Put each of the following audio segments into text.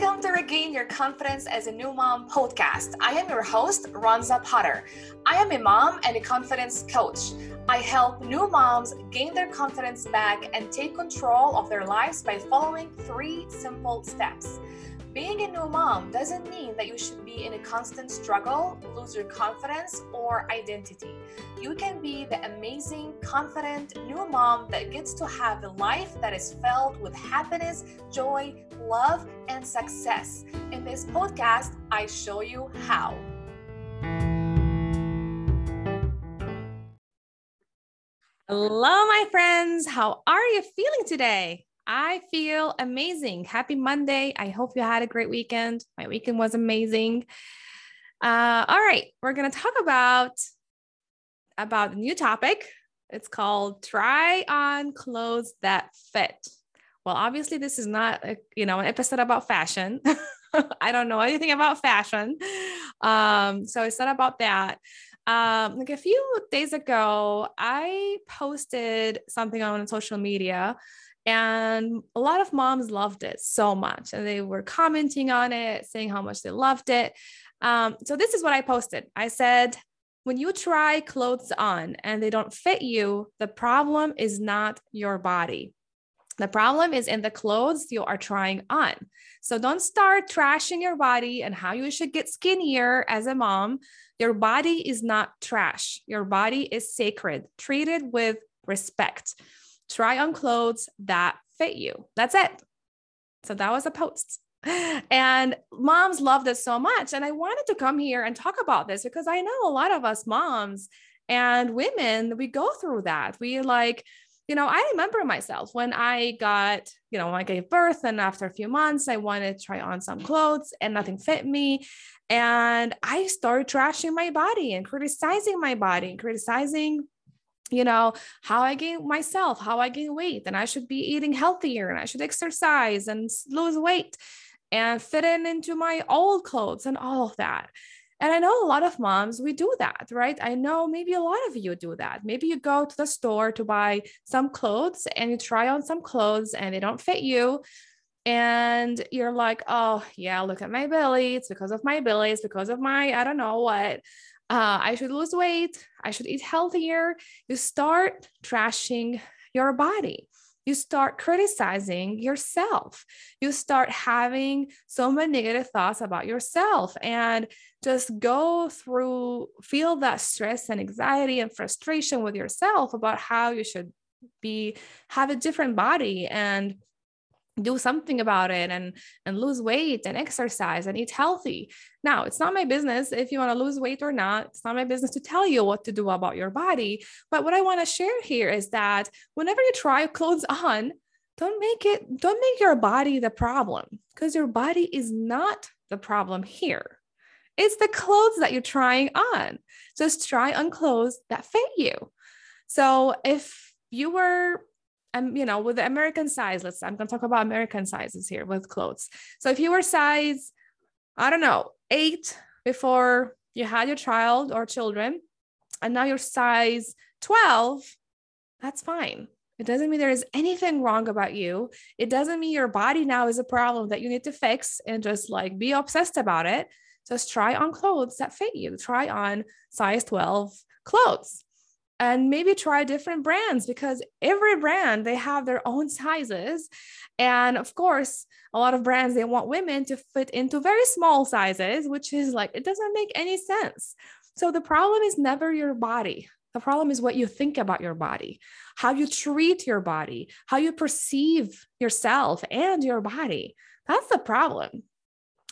Welcome to Regain Your Confidence as a New Mom podcast. I am your host, Ronza Potter. I am a mom and a confidence coach. I help new moms gain their confidence back and take control of their lives by following three simple steps. Being a new mom doesn't mean that you should be in a constant struggle, lose your confidence, or identity. You can be the amazing, confident new mom that gets to have a life that is filled with happiness, joy, love, and success. In this podcast, I show you how. Hello, my friends. How are you feeling today? I feel amazing. Happy Monday. I hope you had a great weekend. My weekend was amazing. Uh, all right, we're going to talk about about a new topic. It's called try on clothes that fit. Well, obviously this is not a, you know an episode about fashion. I don't know anything about fashion. Um, so it's not about that. Um, like a few days ago, I posted something on social media and a lot of moms loved it so much. And they were commenting on it, saying how much they loved it. Um, so this is what I posted. I said, when you try clothes on and they don't fit you, the problem is not your body. The problem is in the clothes you are trying on. So don't start trashing your body and how you should get skinnier as a mom. Your body is not trash. Your body is sacred. Treat it with respect try on clothes that fit you. That's it. So that was a post. And moms love this so much. And I wanted to come here and talk about this because I know a lot of us moms and women, we go through that. We like, you know, I remember myself when I got, you know, when I gave birth and after a few months, I wanted to try on some clothes and nothing fit me. And I started trashing my body and criticizing my body and criticizing you know how i gain myself how i gain weight and i should be eating healthier and i should exercise and lose weight and fit in into my old clothes and all of that and i know a lot of moms we do that right? I know maybe a lot of you do that. Maybe you go to the store to buy some clothes and you try on some clothes and they don't fit you. And you're like oh yeah look at my belly. It's because of my belly. It's because of my i don't know what. Uh, I should lose weight, I should eat healthier. You start trashing your body. You start criticizing yourself. You start having so many negative thoughts about yourself and just go through, feel that stress and anxiety and frustration with yourself about how you should be, have a different body and do something about it and and lose weight and exercise and eat healthy. Now it's not my business if you want to lose weight or not. It's not my business to tell you what to do about your body. But what i want to share here is that whenever you try clothes on don't make it don't make your body the problem because your body is not the problem here. It's the clothes that you're trying on. Just try on clothes that fit you. So if you were um, you know, with the American size, let's, I'm going to talk about American sizes here with clothes. So if you were size, I don't know, eight before you had your child or children, and now you're size 12, that's fine. It doesn't mean there is anything wrong about you. It doesn't mean your body now is a problem that you need to fix and just like be obsessed about it. Just try on clothes that fit you. Try on size 12 clothes and maybe try different brands because every brand they have their own sizes. And of course a lot of brands they want women to fit into very small sizes which is like it doesn't make any sense. So the problem is never your body. The problem is what you think about your body how you treat your body how you perceive yourself and your body. That's the problem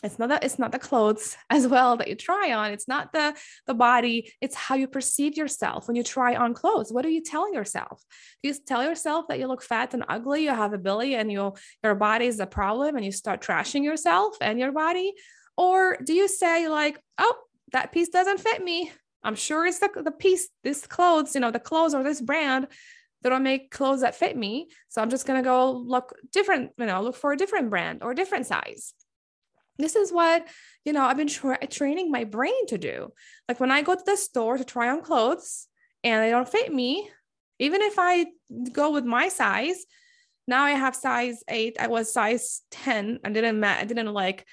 it's not that it's not the clothes as well that you try on. It's not the the body. It's how you perceive yourself when you try on clothes. What are you telling yourself? Do you tell yourself that you look fat and ugly you have a belly and you your body is a problem and you start trashing yourself and your body? Or do you say like oh that piece doesn't fit me. I'm sure it's the, the piece this clothes you know the clothes or this brand they don't make clothes that fit me. So i'm just going to go look different you know look for a different brand or different size this is what you know i've been tra- training my brain to do like when i go to the store to try on clothes and they don't fit me even if i go with my size now I have size eight. I was size 10. I didn't, I didn't like,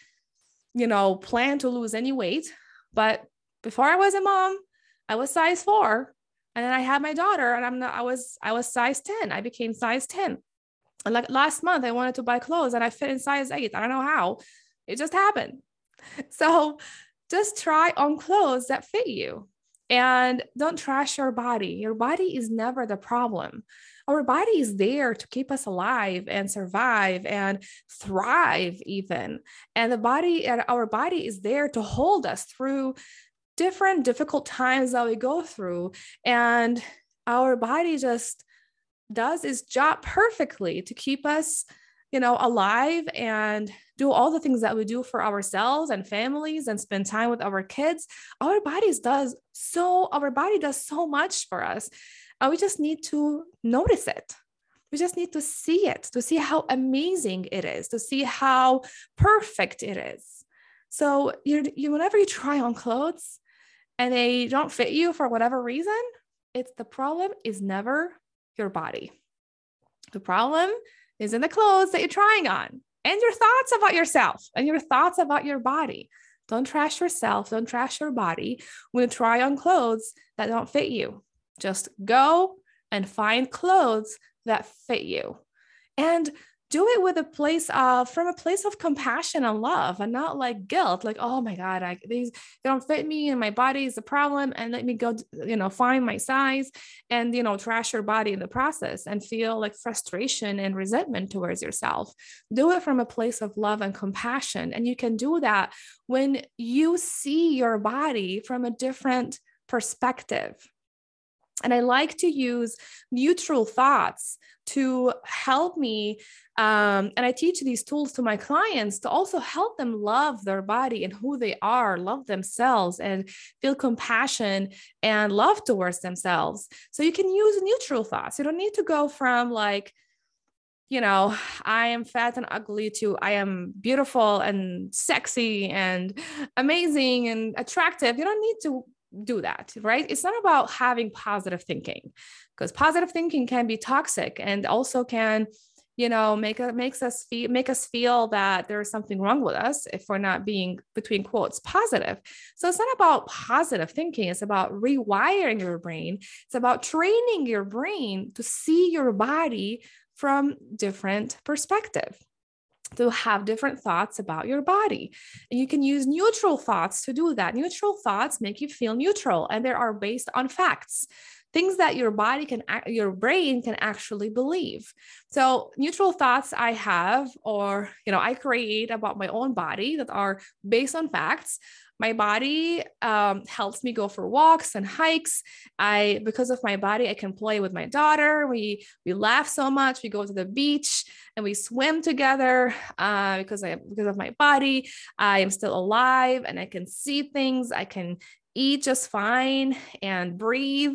you know, plan to lose any weight. But before I was a mom, I was size four. And then I had my daughter and I'm not, I was, I was size 10. I became size 10. And like last month, I wanted to buy clothes and I fit in size eight. I don't know how. It just happened. So just try on clothes that fit you and don't trash your body. Your body is never the problem. Our body is there to keep us alive and survive and thrive, even. And the body, and our body is there to hold us through different difficult times that we go through. And our body just does its job perfectly to keep us you know alive and do all the things that we do for ourselves and families and spend time with our kids our bodies does so our body does so much for us and we just need to notice it. We just need to see it to see how amazing it is to see how perfect it is. So you you whenever you try on clothes and they don't fit you for whatever reason it's the problem is never your body. The problem is in the clothes that you're trying on and your thoughts about yourself and your thoughts about your body. Don't trash yourself, don't trash your body when you try on clothes that don't fit you. Just go and find clothes that fit you. And do it with a place of from a place of compassion and love and not like guilt like oh my god I, these they don't fit me and my body is a problem and let me go you know find my size and you know trash your body in the process and feel like frustration and resentment towards yourself. Do it from a place of love and compassion and you can do that when you see your body from a different perspective and I like to use neutral thoughts to help me. Um, and I teach these tools to my clients to also help them love their body and who they are, love themselves, and feel compassion and love towards themselves. So you can use neutral thoughts. You don't need to go from like, you know, I am fat and ugly to I am beautiful and sexy and amazing and attractive. You don't need to do that, right? It's not about having positive thinking because positive thinking can be toxic and also can you know make a, makes us feel make us feel that there's something wrong with us if we're not being between quotes positive. So it's not about positive thinking it's about rewiring your brain. It's about training your brain to see your body from different perspective to have different thoughts about your body. And you can use neutral thoughts to do that. Neutral thoughts make you feel neutral and they are based on facts things that your body can your brain can actually believe. So neutral thoughts i have or you know i create about my own body that are based on facts. My body um, helps me go for walks and hikes. I because of my body i can play with my daughter. We we laugh so much. We go to the beach and we swim together uh, because i because of my body. I am still alive and i can see things. I can eat just fine and breathe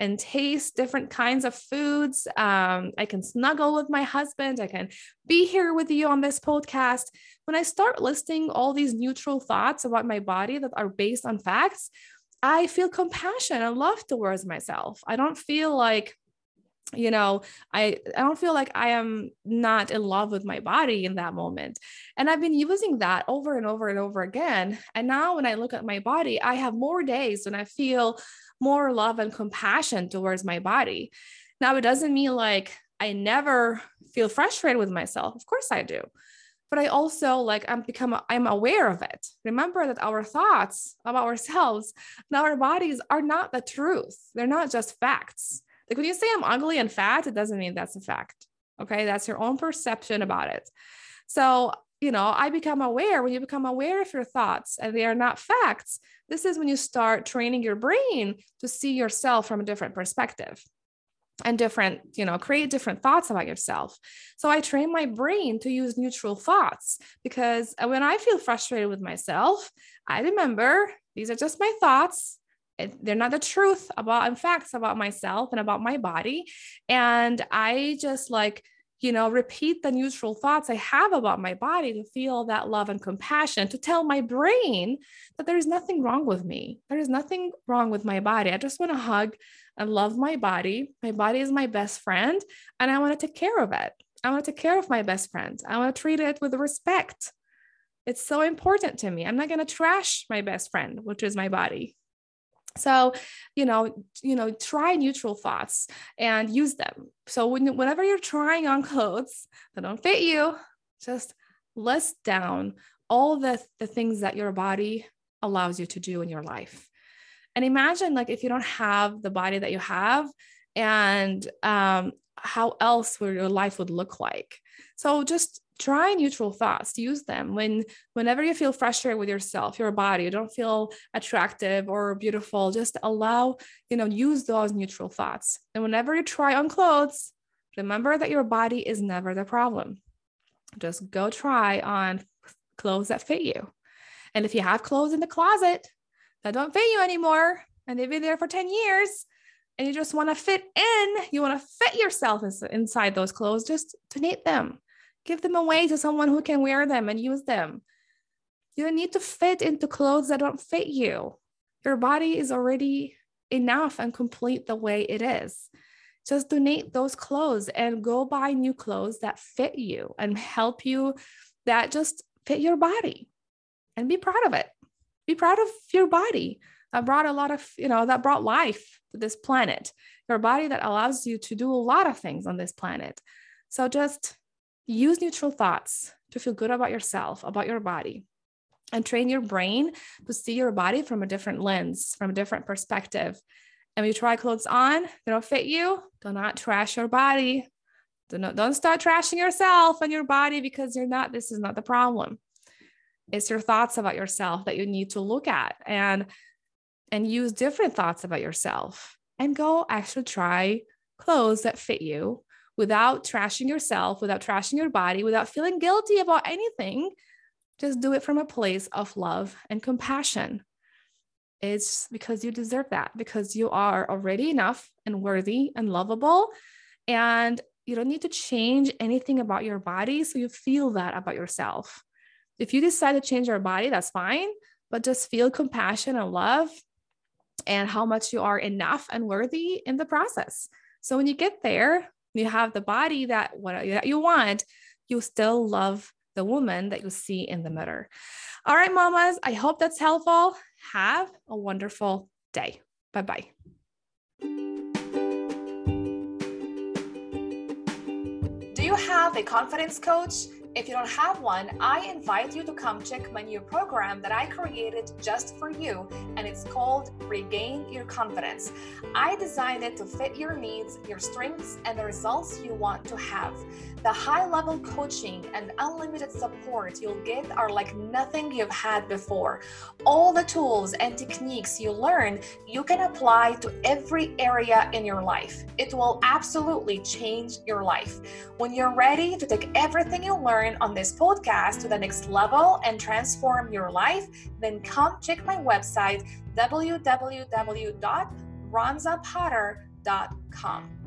and taste different kinds of foods. Um, I can snuggle with my husband. I can be here with you on this podcast. When I start listing all these neutral thoughts about my body that are based on facts, I feel compassion and love towards myself. I don't feel like you know i i don't feel like i am not in love with my body in that moment and i've been using that over and over and over again and now when i look at my body i have more days when i feel more love and compassion towards my body. Now, it doesn't mean like I never feel frustrated with myself. Of course I do. But I also like I'm become I'm aware of it. Remember that our thoughts about ourselves and our bodies are not the truth. They're not just facts. Like when you say I'm ugly and fat, it doesn't mean that's a fact. Okay. That's your own perception about it. So you know, I become aware when you become aware of your thoughts and they are not facts. This is when you start training your brain to see yourself from a different perspective and different, you know, create different thoughts about yourself. So I train my brain to use neutral thoughts because when I feel frustrated with myself, I remember these are just my thoughts. They're not the truth about and facts about myself and about my body. And I just like, you know, repeat the neutral thoughts I have about my body to feel that love and compassion, to tell my brain that there is nothing wrong with me. There is nothing wrong with my body. I just want to hug and love my body. My body is my best friend, and I want to take care of it. I want to take care of my best friend. I want to treat it with respect. It's so important to me. I'm not going to trash my best friend, which is my body. So, you know, you know, try neutral thoughts and use them. So when, whenever you're trying on clothes that don't fit you, just list down all the, the things that your body allows you to do in your life. And imagine like if you don't have the body that you have and um, how else would your life would look like. So just try neutral thoughts use them. When whenever you feel frustrated with yourself your body you don't feel attractive or beautiful just allow you know use those neutral thoughts. And whenever you try on clothes remember that your body is never the problem. Just go try on clothes that fit you. And if you have clothes in the closet that don't fit you anymore and they've been there for 10 years and you just want to fit in you want to fit yourself inside those clothes just donate them Give them away to someone who can wear them and use them. You don't need to fit into clothes that don't fit you. Your body is already enough and complete the way it is. Just donate those clothes and go buy new clothes that fit you and help you that just fit your body and be proud of it. Be proud of your body that brought a lot of, you know, that brought life to this planet. Your body that allows you to do a lot of things on this planet. So just use neutral thoughts to feel good about yourself, about your body, and train your brain to see your body from a different lens, from a different perspective. And when you try clothes on, they don't fit you, do not trash your body. Don't, don't start trashing yourself and your body because you're not, this is not the problem. It's your thoughts about yourself that you need to look at and and use different thoughts about yourself and go actually try clothes that fit you without trashing yourself, without trashing your body, without feeling guilty about anything. Just do it from a place of love and compassion. It's because you deserve that, because you are already enough and worthy and lovable. And you don't need to change anything about your body. So you feel that about yourself. If you decide to change your body, that's fine, but just feel compassion and love and how much you are enough and worthy in the process. So when you get there, you have the body that what that you want, you still love the woman that you see in the mirror. All right, mamas, I hope that's helpful. Have a wonderful day. Bye bye. Do you have a confidence coach? If you don't have one, I invite you to come check my new program that I created just for you, and it's called Regain Your Confidence. I designed it to fit your needs, your strengths, and the results you want to have. The high level coaching and unlimited support you'll get are like nothing you've had before. All the tools and techniques you learn, you can apply to every area in your life. It will absolutely change your life. When you're ready to take everything you learn on this podcast to the next level and transform your life, then come check my website www.ronzapotter.com.